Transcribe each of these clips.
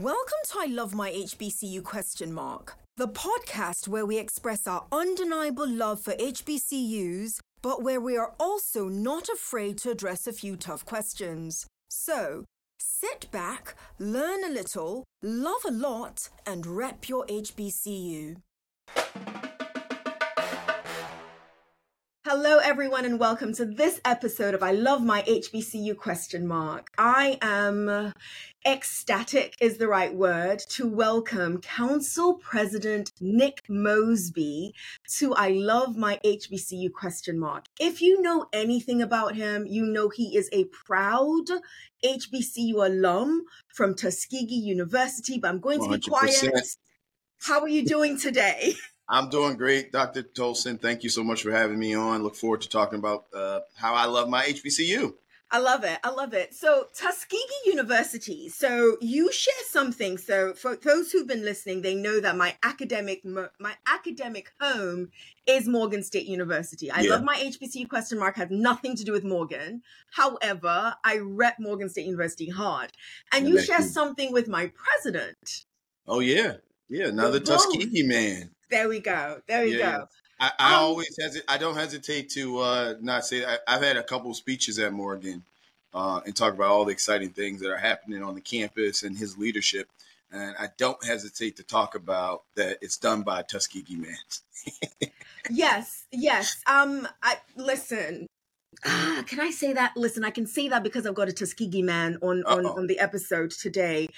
Welcome to I Love My HBCU question mark, the podcast where we express our undeniable love for HBCUs, but where we are also not afraid to address a few tough questions. So, sit back, learn a little, love a lot, and rep your HBCU. Hello, everyone, and welcome to this episode of I Love My HBCU question mark. I am ecstatic, is the right word, to welcome Council President Nick Mosby to I Love My HBCU question mark. If you know anything about him, you know he is a proud HBCU alum from Tuskegee University, but I'm going to be 100%. quiet. How are you doing today? I'm doing great, Dr. Tolson. Thank you so much for having me on. Look forward to talking about uh, how I love my HBCU. I love it. I love it. So, Tuskegee University. So, you share something. So, for those who've been listening, they know that my academic my academic home is Morgan State University. I yeah. love my HBCU question mark has nothing to do with Morgan. However, I rep Morgan State University hard. And yeah, you share something with my president. Oh yeah. Yeah, another Tuskegee man. There we go. There we yeah. go. I, I um, always hesitate. I don't hesitate to uh, not say. I, have had a couple speeches at Morgan uh, and talk about all the exciting things that are happening on the campus and his leadership. And I don't hesitate to talk about that it's done by Tuskegee man. yes, yes. Um, I listen. Ah, can I say that? Listen, I can say that because I've got a Tuskegee man on on, on the episode today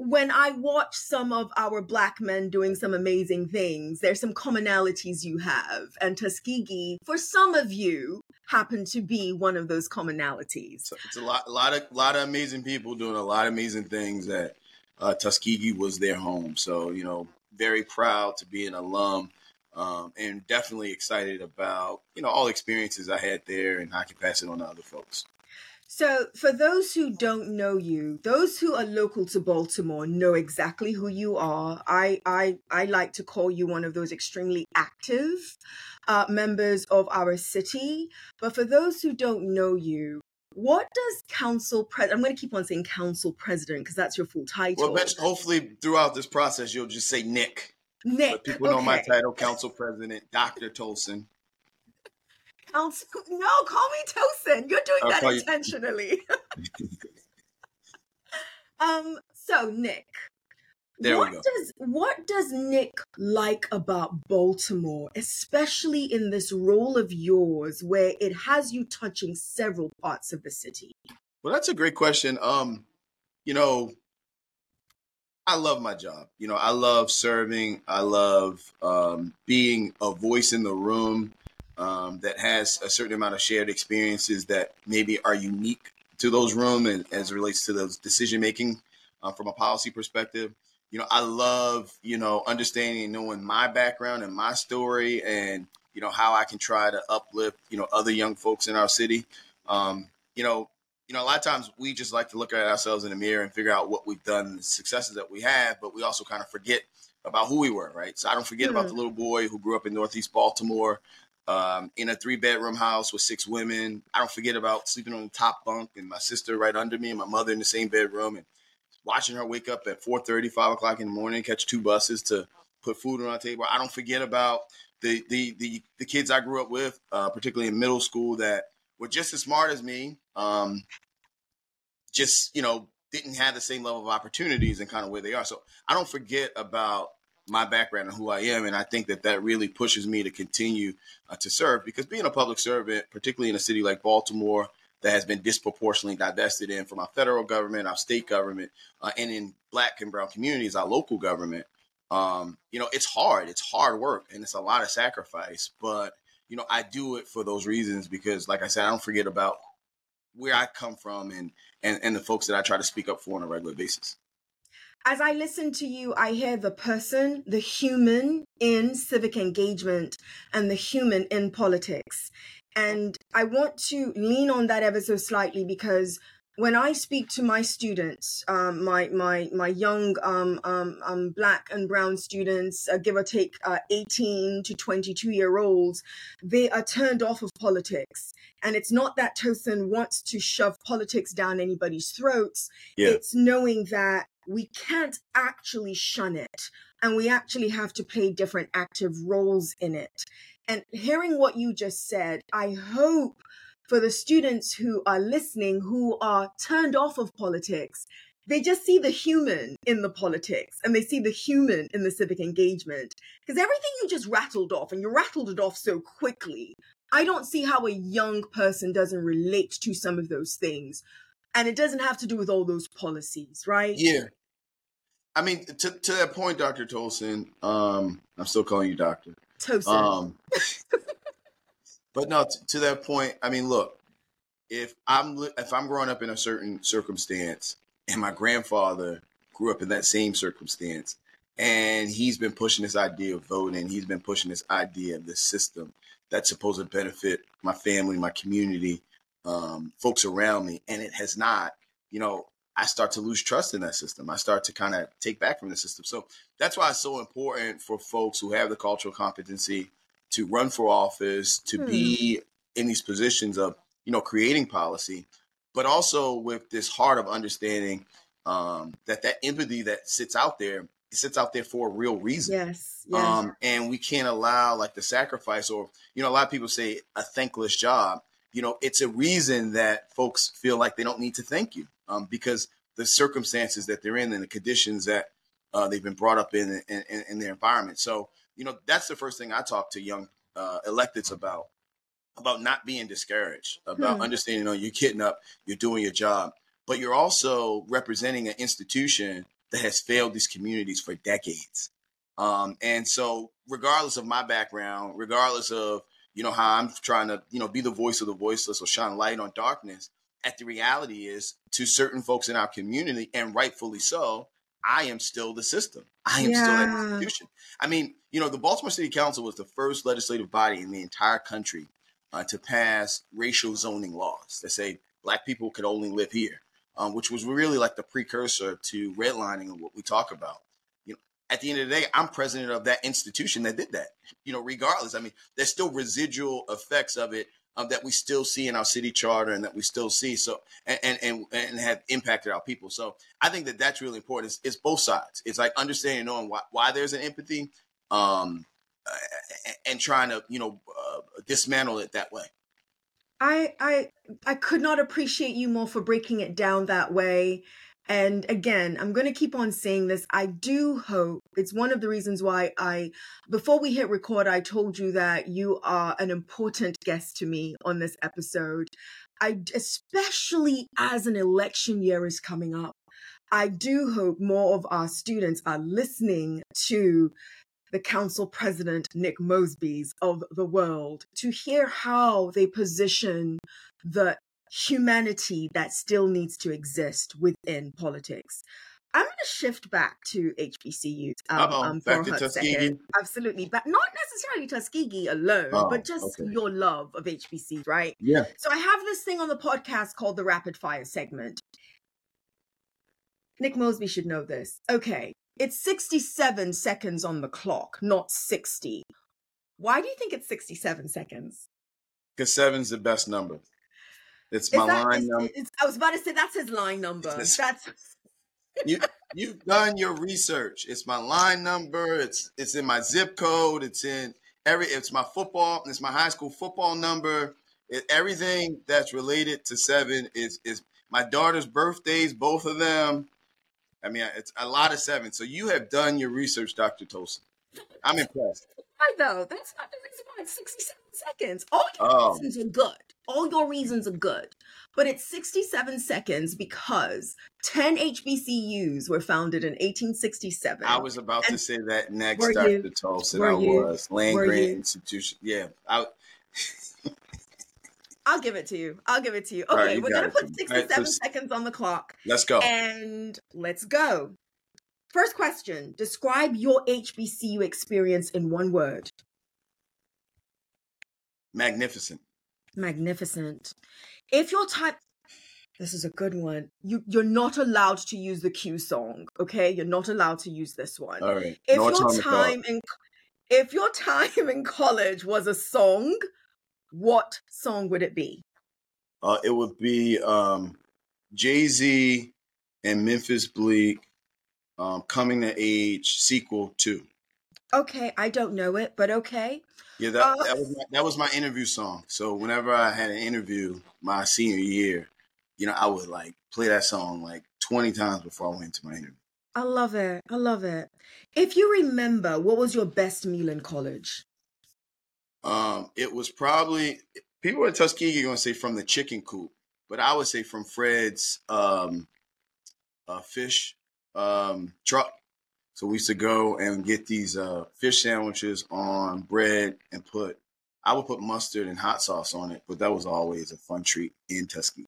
when I watch some of our black men doing some amazing things, there's some commonalities you have. And Tuskegee, for some of you, happen to be one of those commonalities. It's a lot, a lot of, lot of amazing people doing a lot of amazing things. That uh, Tuskegee was their home. So you know, very proud to be an alum. Um, and definitely excited about you know all experiences I had there, and I can pass it on to other folks. So, for those who don't know you, those who are local to Baltimore know exactly who you are. I I I like to call you one of those extremely active uh, members of our city. But for those who don't know you, what does council president? I'm going to keep on saying council president because that's your full title. Well, hopefully throughout this process, you'll just say Nick. Nick. But people okay. know my title, council president, Dr. Tolson. No, call me Tosin. You're doing I'll that intentionally. um. So Nick, there what does what does Nick like about Baltimore, especially in this role of yours, where it has you touching several parts of the city? Well, that's a great question. Um, you know, I love my job. You know, I love serving. I love um, being a voice in the room um, that has a certain amount of shared experiences that maybe are unique to those rooms and as it relates to those decision making uh, from a policy perspective. You know, I love you know understanding and knowing my background and my story, and you know how I can try to uplift you know other young folks in our city. Um, you know, you know, a lot of times we just like to look at ourselves in the mirror and figure out what we've done, the successes that we have, but we also kind of forget about who we were, right? So I don't forget mm-hmm. about the little boy who grew up in Northeast Baltimore, um, in a three bedroom house with six women. I don't forget about sleeping on the top bunk and my sister right under me and my mother in the same bedroom and watching her wake up at 4 5 o'clock in the morning, catch two buses to put food on our table. I don't forget about the the the, the kids I grew up with, uh, particularly in middle school, that were just as smart as me. Um, just you know didn't have the same level of opportunities and kind of where they are. So I don't forget about my background and who I am. And I think that that really pushes me to continue uh, to serve because being a public servant, particularly in a city like Baltimore, that has been disproportionately divested in from our federal government, our state government, uh, and in black and brown communities, our local government. Um, you know, it's hard. It's hard work and it's a lot of sacrifice. But, you know, I do it for those reasons because, like I said, I don't forget about where I come from and, and, and the folks that I try to speak up for on a regular basis as I listen to you, I hear the person, the human in civic engagement and the human in politics. And I want to lean on that ever so slightly because when I speak to my students, um, my my my young um, um, um black and brown students, uh, give or take uh, 18 to 22 year olds, they are turned off of politics. And it's not that Tosin wants to shove politics down anybody's throats. Yeah. It's knowing that we can't actually shun it and we actually have to play different active roles in it. And hearing what you just said, I hope for the students who are listening who are turned off of politics they just see the human in the politics and they see the human in the civic engagement. Because everything you just rattled off, and you rattled it off so quickly, I don't see how a young person doesn't relate to some of those things. And it doesn't have to do with all those policies, right? Yeah. I mean, to, to that point, Dr. Tolson, um, I'm still calling you doctor. Tosin. Um, but no, t- to that point, I mean, look, if I'm if I'm growing up in a certain circumstance and my grandfather grew up in that same circumstance. And he's been pushing this idea of voting. He's been pushing this idea of this system that's supposed to benefit my family, my community, um, folks around me. And it has not. You know, I start to lose trust in that system. I start to kind of take back from the system. So that's why it's so important for folks who have the cultural competency to run for office, to hmm. be in these positions of, you know, creating policy but also with this heart of understanding um, that that empathy that sits out there it sits out there for a real reason. Yes, yes. Um, and we can't allow like the sacrifice or you know a lot of people say a thankless job. You know, it's a reason that folks feel like they don't need to thank you um, because the circumstances that they're in and the conditions that uh, they've been brought up in, in, in in their environment. So you know that's the first thing I talk to young uh, electeds about about not being discouraged, about hmm. understanding, you know, you're getting up, you're doing your job, but you're also representing an institution that has failed these communities for decades. Um, and so, regardless of my background, regardless of you know how I'm trying to you know be the voice of the voiceless or shine light on darkness, at the reality is to certain folks in our community, and rightfully so, I am still the system. I am yeah. still that institution. I mean, you know, the Baltimore City Council was the first legislative body in the entire country uh, to pass racial zoning laws that say black people could only live here, um, which was really like the precursor to redlining and what we talk about. At the end of the day, I'm president of that institution that did that. You know, regardless, I mean, there's still residual effects of it um, that we still see in our city charter and that we still see so and and and, and have impacted our people. So I think that that's really important. It's, it's both sides. It's like understanding, knowing why, why there's an empathy. Um, and trying to you know uh, dismantle it that way. I I I could not appreciate you more for breaking it down that way. And again, I'm going to keep on saying this. I do hope it's one of the reasons why I, before we hit record, I told you that you are an important guest to me on this episode. I, especially as an election year is coming up, I do hope more of our students are listening to the council president, Nick Mosby's of the world, to hear how they position the humanity that still needs to exist within politics. I'm going to shift back to HBCUs um, um, for a second. Absolutely, but not necessarily Tuskegee alone, oh, but just okay. your love of HBC, right? Yeah. So I have this thing on the podcast called the Rapid Fire segment. Nick Mosby should know this. Okay, it's 67 seconds on the clock, not 60. Why do you think it's 67 seconds? Because seven's the best number. It's my that, line number. I was about to say that's his line number. That's you. You've done your research. It's my line number. It's it's in my zip code. It's in every. It's my football. It's my high school football number. It, everything that's related to seven is is my daughter's birthdays. Both of them. I mean, it's a lot of seven. So you have done your research, Dr. Tosin. I'm impressed. I know. That's not the reason why it's 67 seconds. All your oh. reasons are good. All your reasons are good. But it's 67 seconds because 10 HBCUs were founded in 1867. I was about and to say that next, Dr. You? Were I you? was. Land Grant Institution. Yeah. I, I'll give it to you. I'll give it to you. Okay, right, you we're gonna put 67 right, seconds on the clock. Let's go. And let's go. First question Describe your HBCU experience in one word. Magnificent. Magnificent. If your type this is a good one. You you're not allowed to use the Q song, okay? You're not allowed to use this one. All right. If no your time in if your time in college was a song, what song would it be? Uh, it would be um, Jay Z and Memphis Bleek um, Coming to Age sequel two. Okay, I don't know it, but okay. Yeah, that, Uh, that was my, that was my interview song. So whenever I had an interview my senior year, you know, I would like play that song like twenty times before I went to my interview. I love it. I love it. If you remember, what was your best meal in college? Um, it was probably people in Tuskegee are gonna say from the chicken coop, but I would say from Fred's um, uh, fish um, truck. So we used to go and get these uh, fish sandwiches on bread and put. I would put mustard and hot sauce on it, but that was always a fun treat in Tuskegee.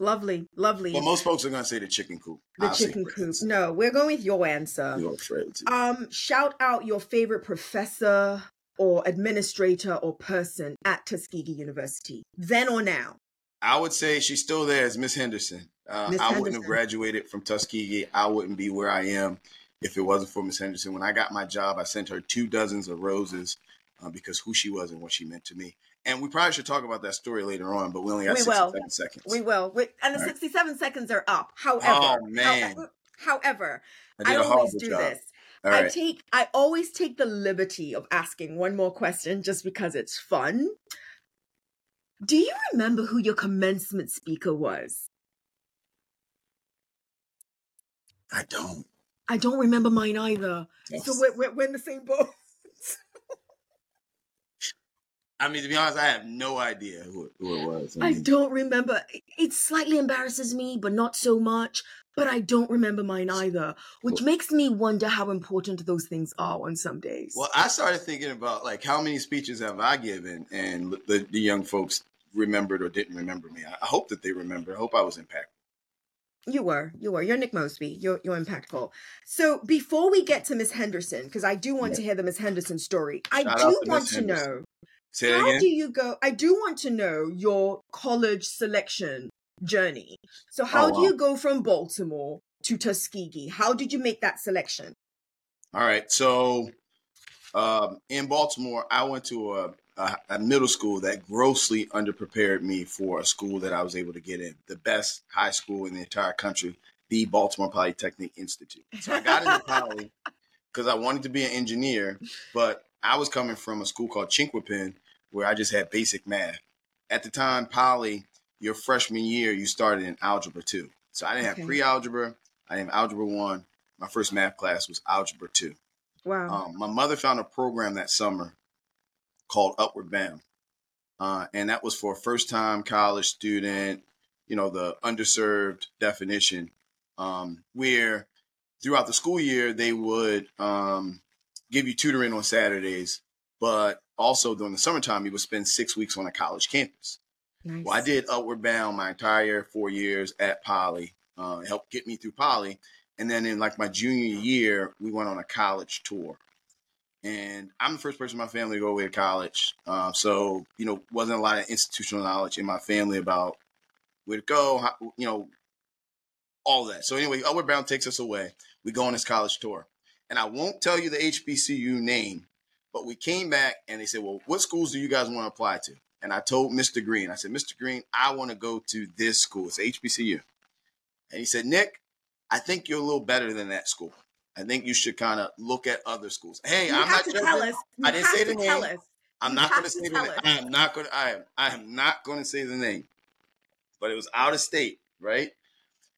Lovely, lovely. But most folks are gonna say the chicken coop. the I'll chicken coop. No, we're going with your answer. You go Um, shout out your favorite professor or administrator or person at Tuskegee University, then or now. I would say she's still there as Miss Henderson. Uh, I wouldn't have graduated from Tuskegee. I wouldn't be where I am if it wasn't for Miss Henderson. When I got my job, I sent her two dozens of roses uh, because who she was and what she meant to me. And we probably should talk about that story later on, but we only got We will. 67 seconds. We will. We, and the All right. 67 seconds are up. However, Oh, man. however, I I, always do job. this. All I right. take I always take the liberty of asking one more question just because it's fun. Do you remember who your commencement speaker was? I don't. I don't remember mine either. So we're, we're, we're in the same boat. I mean, to be honest, I have no idea who, it- who it was. I mean, don't remember. It slightly embarrasses me, but not so much. But I don't remember mine either, which makes me wonder how important those things are on some days. Well, I started thinking about like how many speeches have I given, and the, the young folks remembered or didn't remember me. I, I hope that they remember. I hope I was impactful. You were, you were. You're Nick Mosby. You're you're impactful. So before we get to Miss Henderson, because I do want to hear the Miss Henderson story, I do to want to know how again. do you go? I do want to know your college selection journey. So how Oh, do you go from Baltimore to Tuskegee? How did you make that selection? All right. So um, in Baltimore, I went to a, a, a middle school that grossly underprepared me for a school that I was able to get in, the best high school in the entire country, the Baltimore Polytechnic Institute. So I got into Poly because I wanted to be an engineer, but I was coming from a school called Chinquapin where I just had basic math. At the time, Poly, your freshman year, you started in Algebra 2. So I didn't Okay. have pre-algebra. I didn't have Algebra 1. My first math class was Algebra 2. Wow. Um, my mother found a program that summer called Upward Bound. Uh, and that was for a first time college student, you know, the underserved definition, um, where throughout the school year, they would um, give you tutoring on Saturdays, but also during the summertime, you would spend six weeks on a college campus. nice. Well, I did Upward Bound my entire four years at Poly. Uh, helped get me through Poly. And then in like my junior year, we went on a college tour. And I'm the first person in my family to go away to college. Um, so, you know, wasn't a lot of institutional knowledge in my family about where to go, how, you know, all that. So anyway, Upward Bound takes us away. We go on this college tour. And I won't tell you the HBCU name, but we came back and they said, well, what schools do you guys want to apply to? And I told Mr. Green, I said, Mr. Green, I want to go to this school. It's HBCU. And he said, Nick, I think you're a little better than that school. I think you should kind of look at other schools. Hey, you I'm not to tell us. I didn't say the tell name. us. I'm not going to say the name. I am not going to. I am. I am not going to say the name. But it was out of state, right?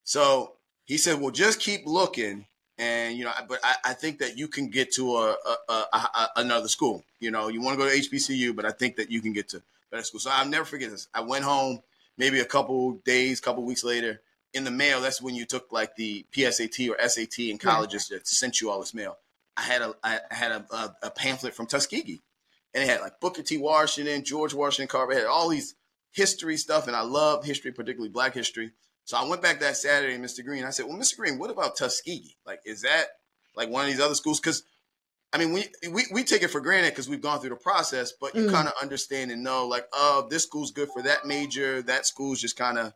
So he said, "Well, just keep looking, and you know, but I, I think that you can get to a, a, a, a another school. You know, you want to go to HBCU, but I think that you can get to better school. So I'll never forget this. I went home maybe a couple days, couple weeks later. In the mail, that's when you took like the PSAT or SAT in colleges that sent you all this mail. I had a I had a, a, a pamphlet from Tuskegee, and it had like Booker T. Washington, George Washington Carver, had all these history stuff, and I love history, particularly Black history. So I went back that Saturday, Mr. Green. I said, "Well, Mr. Green, what about Tuskegee? Like, is that like one of these other schools? Because I mean, we, we we take it for granted because we've gone through the process, but you Mm. kind of understand and know, like, oh, this school's good for that major. That school's just kind of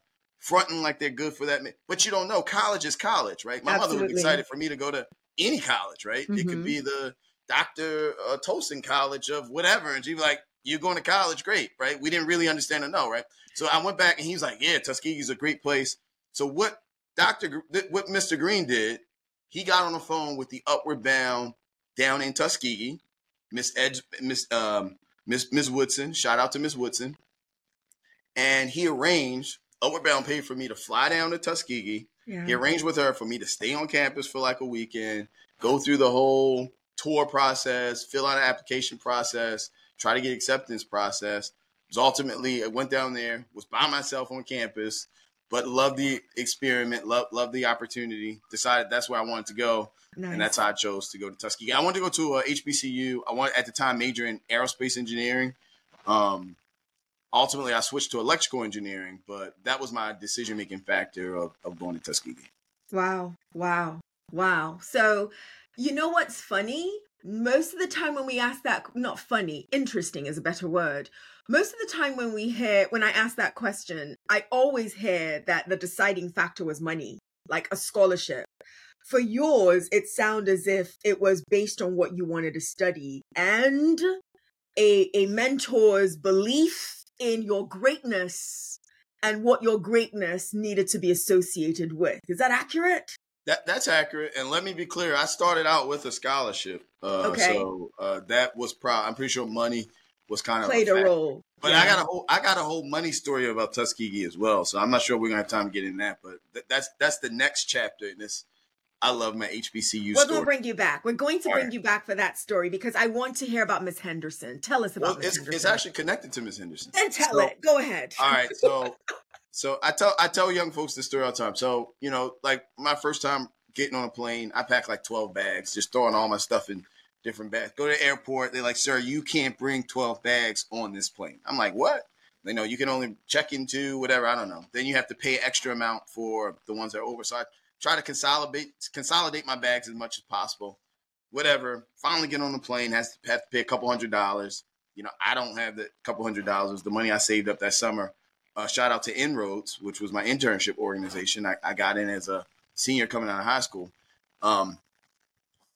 fronting like they're good for that. But you don't know. College is college, right? My mother was excited for me to go to any college, right? It could Mhm. be the Dr. Uh, Tolson College of whatever, and she'd be like, "You're going to college, great, right?" We didn't really understand or know, right? So I went back and he was like, "Yeah, Tuskegee's a great place." So what Dr. Th- what Mr. Green did he got on the phone with the Upward Bound down in Tuskegee, Miss Ed, Miss um, Miss Miss Woodson. Shout out to Miss Woodson. And he arranged Upward Bound paid for me to fly down to Tuskegee. Yeah. He arranged with her for me to stay on campus for like a weekend, go through the whole tour process, fill out an application process, try to get acceptance process. Was ultimately I went down there, was by myself on campus, but loved the experiment, loved loved the opportunity. Decided that's where I wanted to go, nice. and that's how I chose to go to Tuskegee. I wanted to go to a uh, HBCU. I wanted at the time major in aerospace engineering. Um, ultimately, I switched to electrical engineering, but that was my decision making factor of, of going to Tuskegee. Wow! Wow! Wow! So, you know what's funny? Most of the time when we ask that, not funny, interesting is a better word most of the time when we hear when i ask that question i always hear that the deciding factor was money like a scholarship for yours it sounded as if it was based on what you wanted to study and a a mentor's belief in your greatness and what your greatness needed to be associated with is that accurate that that's accurate and let me be clear i started out with a scholarship uh, okay. so uh, that was pro i'm pretty sure money was kind of played a, a role. But yeah. I got a whole I got a whole money story about Tuskegee as well. So I'm not sure we're gonna have time to get in that, but th- that's that's the next chapter in this. I love my HBCU. We're going to bring you back. We're going to All bring right. you back for that story because I want to hear about Miss Henderson. Tell us about well, Miss Henderson. It's actually connected to Miss Henderson. Then tell so, it. Go ahead. All right. So, so I tell I tell young folks this story all the time. So you know, like my first time getting on a plane, I packed like 12 bags, just throwing all my stuff in different bags. Go to the airport. They're like, sir, you can't bring 12 bags on this plane. I'm like, what? They know you can only check into whatever. I don't know. Then you have to pay extra amount for the ones that are over. Try to consolidate consolidate my bags as much as possible. Whatever. Finally get on the plane. Has to have to pay a couple hundred dollars. You know, I don't have the couple hundred dollars. The money I saved up that summer. Uh, shout out to Inroads, which was my internship organization. I, I got in as a senior coming out of high school. Um,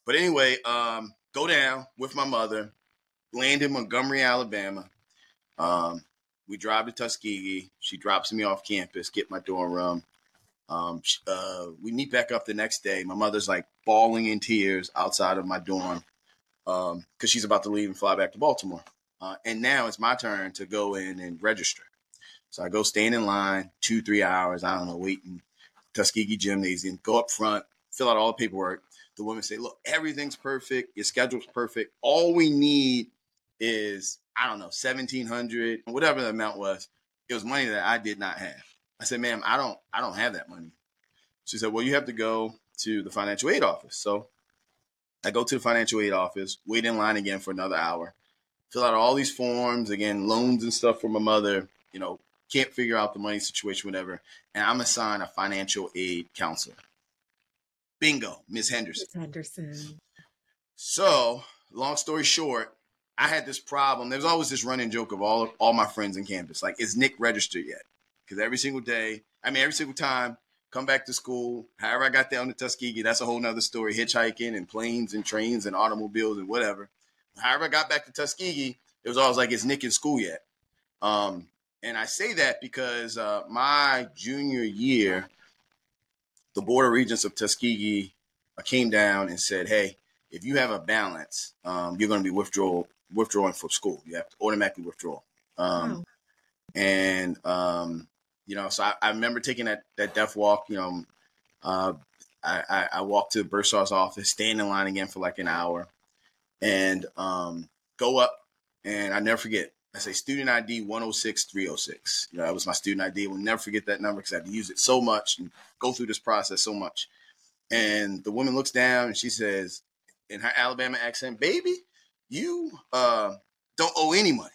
but anyway, um, go down with my mother, land in Montgomery, Alabama. Um, we drive to Tuskegee. She drops me off campus, get my dorm room. Um, uh, we meet back up the next day. My mother's like bawling in tears outside of my dorm because um, she's about to leave and fly back to Baltimore. Uh, and now it's my turn to go in and register. So I go stand in line two, three hours. I don't know, waiting Tuskegee Gymnasium. Go up front, fill out all the paperwork the women say, look, everything's perfect. Your schedule's perfect. All we need is, I don't know, 1700 whatever the amount was. It was money that I did not have. I said, ma'am, I don't, I don't have that money. She said, well, you have to go to the financial aid office. So I go to the financial aid office, wait in line again for another hour, fill out all these forms, again, loans and stuff for my mother, you know, can't figure out the money situation, whatever. And I'm assigned a financial aid counselor. Bingo, Miss Henderson. Miss Henderson. So, long story short, I had this problem. There's always this running joke of all all my friends in campus, like, is Nick registered yet? Because every single day, I mean, every single time, come back to school. However, I got down to Tuskegee, that's a whole nother story. Hitchhiking and planes and trains and automobiles and whatever. However, I got back to Tuskegee, it was always like, is Nick in school yet? Um, and I say that because uh, my junior year, the Board of Regents of Tuskegee uh, came down and said, hey, if you have a balance, um, you're going to be withdrawal, withdrawing from school. You have to automatically withdraw. Um, wow. And, um, you know, so I, I, remember taking that, that death walk, you know, uh, I, I, walked to bursar's office, stand in line again for like an hour and um, go up. And I never forget, I say student ID 106306. You know, that was my student ID. We'll never forget that number because I had to use it so much and go through this process so much. And the woman looks down and she says, in her Alabama accent, baby, you uh, don't owe any money.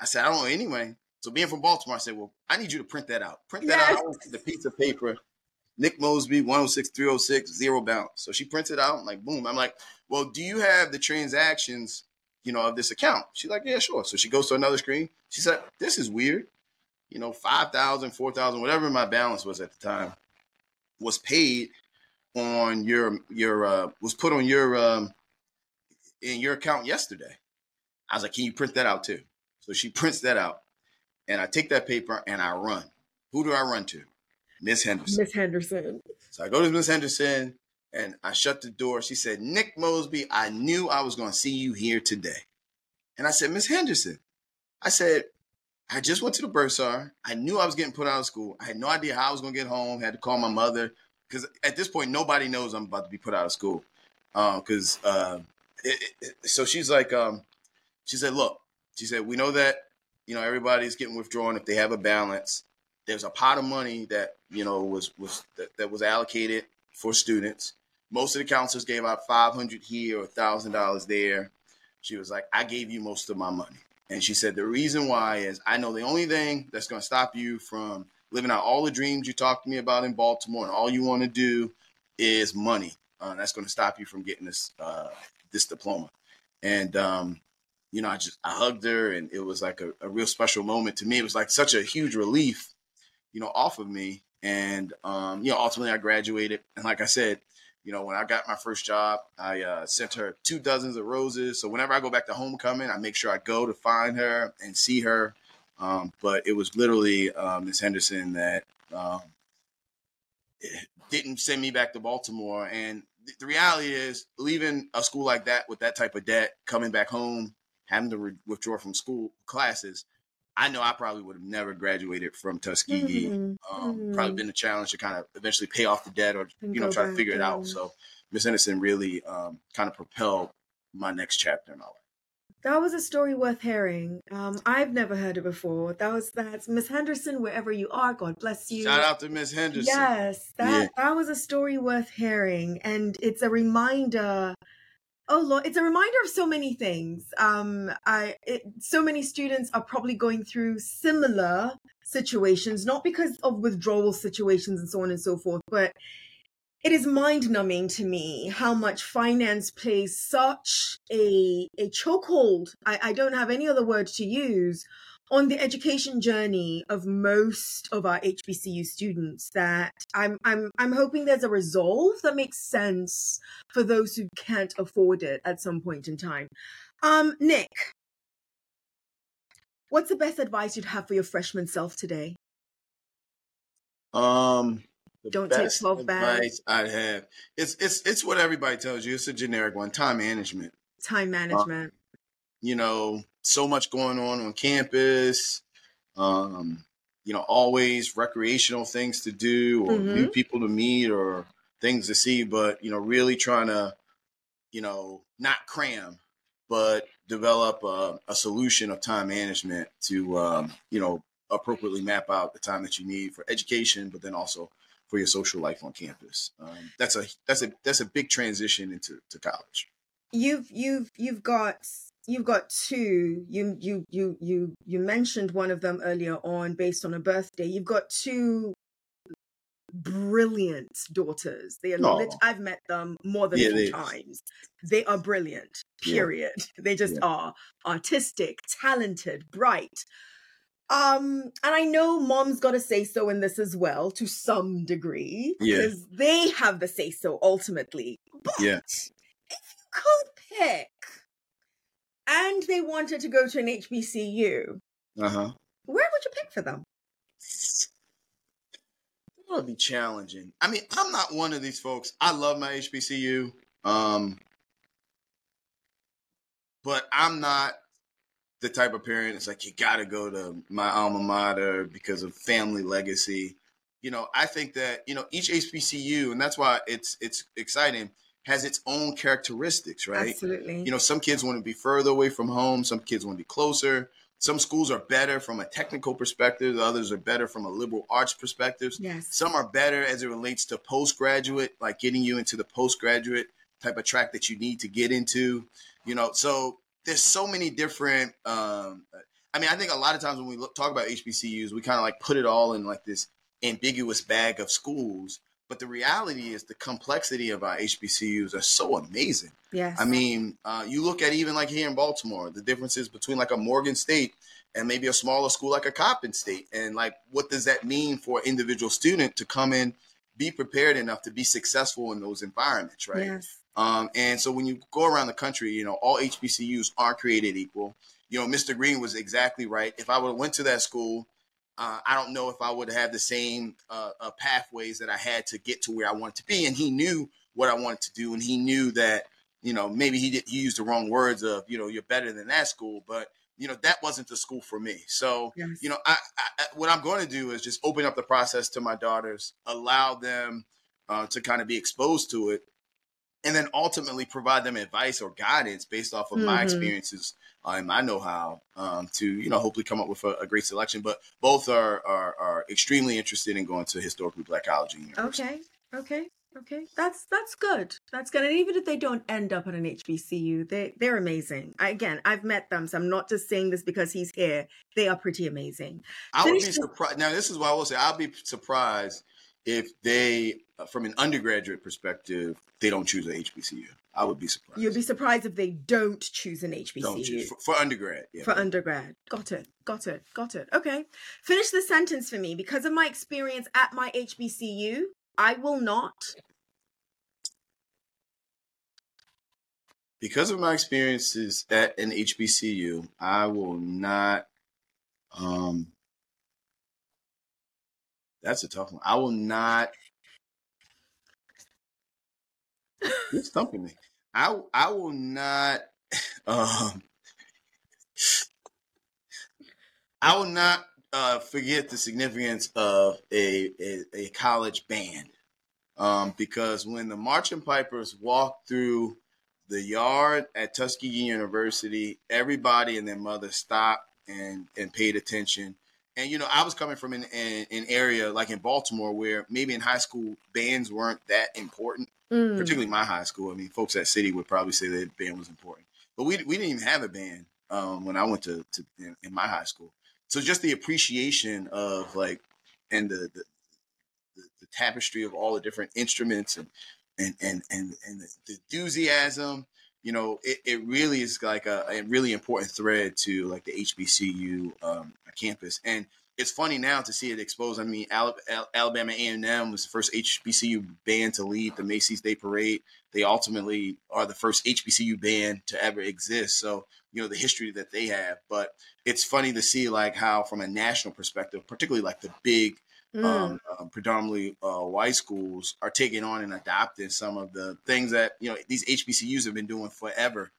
I said, I don't owe any money. So being from Baltimore, I said, well, I need you to print that out. Print that yes. out the piece of paper. Nick Mosby, 106306, zero balance. So she prints it out, like, boom. I'm like, well, do you have the transactions you know, of this account. She's like, yeah, sure. So she goes to another screen. She said, this is weird. You know, 5,000, 4,000, whatever my balance was at the time was paid on your, your, uh, was put on your, um, in your account yesterday. I was like, can you print that out too? So she prints that out and I take that paper and I run. Who do I run to? Miss Henderson. Miss Henderson. So I go to Miss Henderson And I shut the door. She said, Nick Mosby, I knew I was going to see you here today. And I said, Miss Henderson, I said, I just went to the bursar. I knew I was getting put out of school. I had no idea how I was going to get home. I Had to call my mother because at this point, nobody knows I'm about to be put out of school. Because uh, uh, so she's like, um, she said, look, she said, we know that you know everybody's getting withdrawn if they have a balance. There's a pot of money that you know was was that, that was allocated for students. Most of the counselors gave out 500 here or thousand dollars there. She was like, I gave you most of my money. And she said, the reason why is I know the only thing that's going to stop you from living out all the dreams you talked to me about in Baltimore and all you want to do is money. Uh, that's going to stop you from getting this uh, this diploma. And um, you know, I just I hugged her, and it was like a, a, real special moment to me. It was like such a huge relief, you know, off of me. And um, you know, ultimately I graduated, and like I said, you know, when I got my first job, I uh, sent her two dozens of roses. So whenever I go back to homecoming, I make sure I go to find her and see her. Um, but it was literally uh, Miss Henderson that um, didn't send me back to Baltimore. And th- the reality is, leaving a school like that with that type of debt, coming back home, having to re- withdraw from school classes, I know I probably would have never graduated from Tuskegee. Mm-hmm. Um, mm-hmm. Probably been a challenge to kind of eventually pay off the debt or and you know try to figure it out. So Miss Henderson really um, kind of propelled my next chapter in my life. That was a story worth hearing. Um, I've never heard it before. That was that's Miss Henderson, wherever you are. God bless you. Shout out to Miss Henderson. Yes, that yeah. that was a story worth hearing, and it's a reminder Oh Lord, it's a reminder of so many things. Um, I it, so many students are probably going through similar situations, not because of withdrawal situations and so on and so forth, but it is mind numbing to me how much finance plays such a a chokehold. I, I don't have any other word to use on the education journey of most of our HBCU students that I'm I'm I'm hoping there's a resolve that makes sense for those who can't afford it at some point in time. Um, Nick, what's the best advice you'd have for your freshman self today? Um, don't take 12 advice I'd have. It's it's it's what everybody tells you. It's a generic one. Time management. Time management. Uh, you know, so much going on on campus. Um, you know, always recreational things to do or mm-hmm. new people to meet or things to see, but you know, really trying to, you know, not cram, but develop a, a solution of time management to, um, you know, appropriately map out the time that you need for education, but then also for your social life on campus. Um, that's a that's a that's a big transition into to college. You've you've you've got you've got two. You you you you you mentioned one of them earlier on based on a birthday. You've got two brilliant daughters. They are lit- i've met them more than yeah, two times. They are brilliant period. Yeah. they just yeah. are artistic talented bright. Um and i know mom's got to say so in this as well to some degree because they have the say so ultimately. But if you could pick and they wanted to go to an HBCU, uh-huh. where would you pick for them? It would be challenging. I mean, I'm not one of these folks. I love my HBCU, um, but I'm not the type of parent that's like you got to go to my alma mater because of family legacy. You know, I think that you know each HBCU, and that's why it's it's exciting has its own characteristics, right? Absolutely. You know, some kids want to be further away from home, some kids want to be closer. Some schools are better from a technical perspective, others are better from a liberal arts perspective. Yes. Some are better as it relates to postgraduate, like getting you into the postgraduate type of track that you need to get into. You know, so there's so many different um, I mean, I think a lot of times when we look, talk about HBCUs, we kind of like put it all in like this ambiguous bag of schools but the reality is the complexity of our HBCUs are so amazing. Yes. I mean, uh, you look at even like here in Baltimore, the differences between like a Morgan State and maybe a smaller school like a Coppin State. And like, what does that mean for an individual student to come in, be prepared enough to be successful in those environments, right? Yes. Um, and so when you go around the country, you know, all HBCUs aren't created equal. You know, Mr. Green was exactly right. If I would have went to that school Uh, I don't know if I would have the same uh, uh, pathways that I had to get to where I wanted to be. And he knew what I wanted to do, and he knew that you know maybe he did, he used the wrong words of you know you're better than that school, but you know that wasn't the school for me. So yes. you know I, I, what I'm going to do is just open up the process to my daughters, allow them uh, to kind of be exposed to it, and then ultimately provide them advice or guidance based off of mm-hmm. my experiences uh, and my know-how um, to you know hopefully come up with a, a, great selection but both are, are, are extremely interested in going to historically black college and university. okay okay okay. That's that's good. That's good. And even if they don't end up at an hbcu they they're amazing. I, again i've met them so i'm not just saying this because he's here. They are pretty amazing. I would be surprised now this is what i will say. I'll be surprised if they, from an undergraduate perspective, they don't choose an HBCU. I would be surprised. You'd be surprised if they don't choose an HBCU. Choose. For, for, undergrad. Yeah. For undergrad. Got it. Got it. Got it. Okay. Finish the sentence for me. Because of my experience at my HBCU, I will not. Because of my experiences at an HBCU, I will not um, that's a tough one. I will not. You're stumping me. I I will not. Um, I will not uh, forget the significance of a, a, a college band. Um, because when the marching pipers walked through the yard at Tuskegee University, everybody and their mother stopped and, and paid attention and you know, I was coming from an, an, an, area like in Baltimore where maybe in high school bands weren't that important, mm. particularly my high school. I mean, folks at City would probably say that band was important, but we we didn't even have a band um, when I went to, to in, in, my high school. So just the appreciation of like and the the, the, the tapestry of all the different instruments and and and and, and the, the enthusiasm you know, it, it really is like a, a, really important thread to like the HBCU um, campus. And it's funny now to see it exposed. I mean, Alabama A&M was the first HBCU band to lead the Macy's Day Parade. They ultimately are the first HBCU band to ever exist. So, you know, the history that they have. But it's funny to see like how, from a national perspective, particularly like the big Mm. Um, um, predominantly uh, white schools are taking on and adopting some of the things that you know these HBCUs have been doing forever.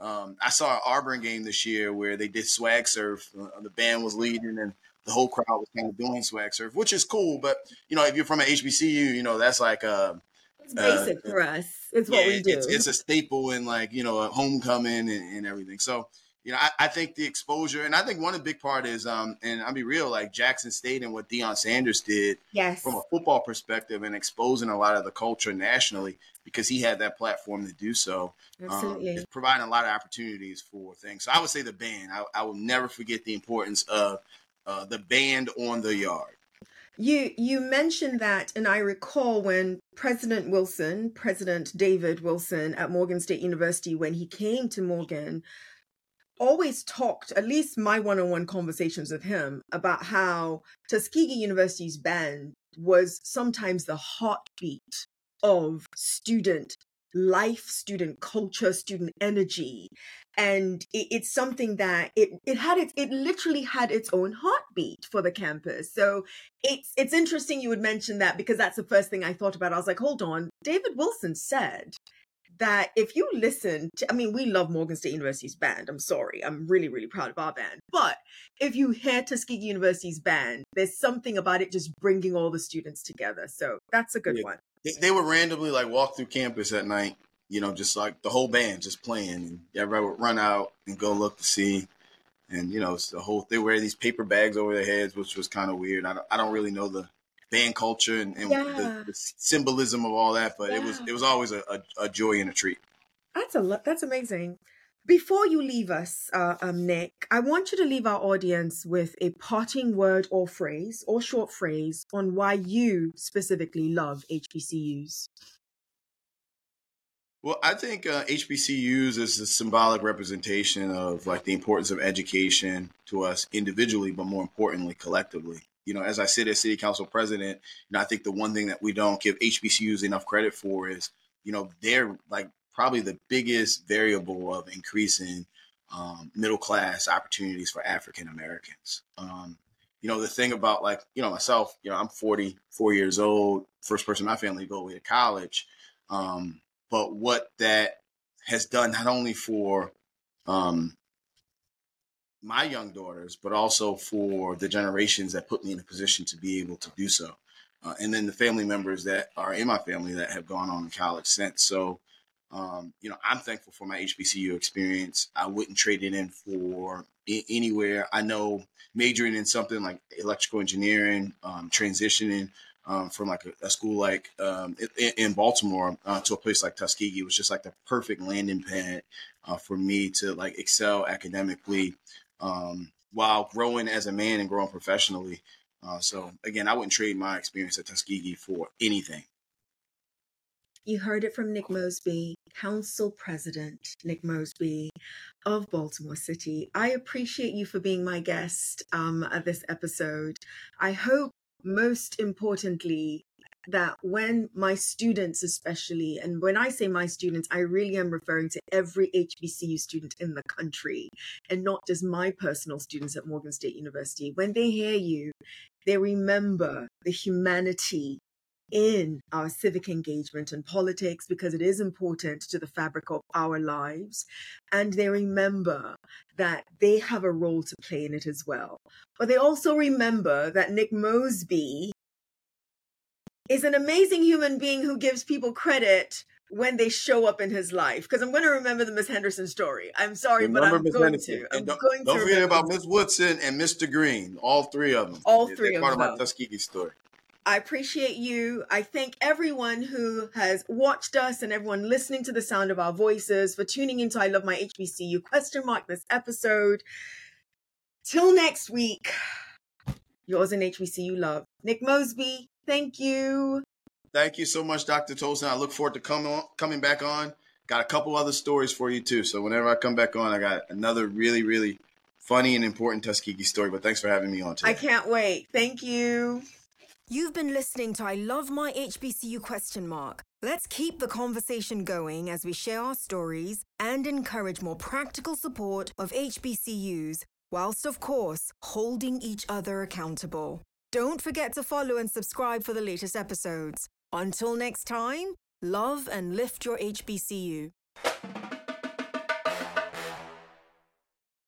Um, I saw an Auburn game this year where they did swag surf. Uh, the band was leading, and the whole crowd was kind of doing swag surf, which is cool. But you know, if you're from an HBCU, you know that's like a it's basic uh, for us. It's what yeah, we do. It's, it's, a staple in like you know a homecoming and, and everything. So you know, I, I, think the exposure, and I think one of the big part is, um, and I'll be real, like Jackson State and what Deion Sanders did, yes, from a football perspective, and exposing a lot of the culture nationally because he had that platform to do so. Um, Absolutely, um, providing a lot of opportunities for things. So I would say the band. I, I will never forget the importance of uh, the band on the yard. You you mentioned that, and I recall when President Wilson, President David Wilson at Morgan State University, when he came to Morgan always talked, at least my one on one conversations with him, about how Tuskegee University's band was sometimes the heartbeat of student life, student culture, student energy. And it, it's something that it, it had its, it literally had its own heartbeat for the campus. So it's, it's interesting you would mention that because that's the first thing I thought about. I was like, hold on, David Wilson said that if you listen to, I mean, we love Morgan State University's band. I'm sorry. I'm really, really proud of our band. But if you hear Tuskegee University's band, there's something about it just bringing all the students together. So that's a good yeah. one. They would randomly like walk through campus at night, you know, just like the whole band just playing. And everybody would run out and go look to see. And, you know, it's the whole, they wear these paper bags over their heads, which was kind of weird. I don't, I don't really know the band culture and, and yeah. the, the, symbolism of all that. But yeah. it was it was always a, a, a, joy and a treat. That's a that's amazing. Before you leave us, uh, um, Nick, I want you to leave our audience with a parting word or phrase or short phrase on why you specifically love HBCUs. Well, I think uh, HBCUs is a symbolic representation of like the importance of education to us individually, but more importantly, collectively you know, as I sit as city council president, you know, I think the one thing that we don't give HBCUs enough credit for is, you know, they're like probably the biggest variable of increasing um, middle class opportunities for African Americans. Um, you know, the thing about like, you know, myself, you know, I'm 44 years old, first person in my family to go away to college. Um, but what that has done not only for um, my young daughters, but also for the generations that put me in a position to be able to do so. Uh, and then the family members that are in my family that have gone on to college since. So, um, you know, I'm thankful for my HBCU experience. I wouldn't trade it in for I- anywhere. I know majoring in something like electrical engineering, um, transitioning um, from like a, a school like um, in, in, Baltimore uh, to a place like Tuskegee was just like the perfect landing pad uh, for me to like excel academically um, while growing as a man and growing professionally. Uh, so again, I wouldn't trade my experience at Tuskegee for anything. You heard it from Nick Mosby, Council President Nick Mosby of Baltimore City. I appreciate you for being my guest um, at this episode. I hope, most importantly, that when my students, especially, and when I say my students, I really am referring to every HBCU student in the country and not just my personal students at Morgan State University, when they hear you, they remember the humanity in our civic engagement and politics because it is important to the fabric of our lives. And they remember that they have a role to play in it as well. But they also remember that Nick Mosby is an amazing human being who gives people credit when they show up in his life. Because I'm going to remember the Miss Henderson story. I'm sorry, remember but I'm Ms. going Henderson. to. I'm don't, going don't forget about Miss Woodson and Mr. Green. All three of them. All 3 They're of part them. Part of my Tuskegee story. I appreciate you. I thank everyone who has watched us and everyone listening to the sound of our voices for tuning into I Love My HBCU question mark this episode. Till next week, yours in HBCU love. Nick Mosby, thank you. Thank you so much, Dr. Tolson. I look forward to coming on, coming back on. Got a couple other stories for you too. So whenever I come back on, I got another really, really funny and important Tuskegee story. But thanks for having me on today. I can't wait. Thank you. You've been listening to I Love My HBCU question mark. Let's keep the conversation going as we share our stories and encourage more practical support of HBCUs, whilst, of course, holding each other accountable. Don't forget to follow and subscribe for the latest episodes. Until next time, love and lift your HBCU.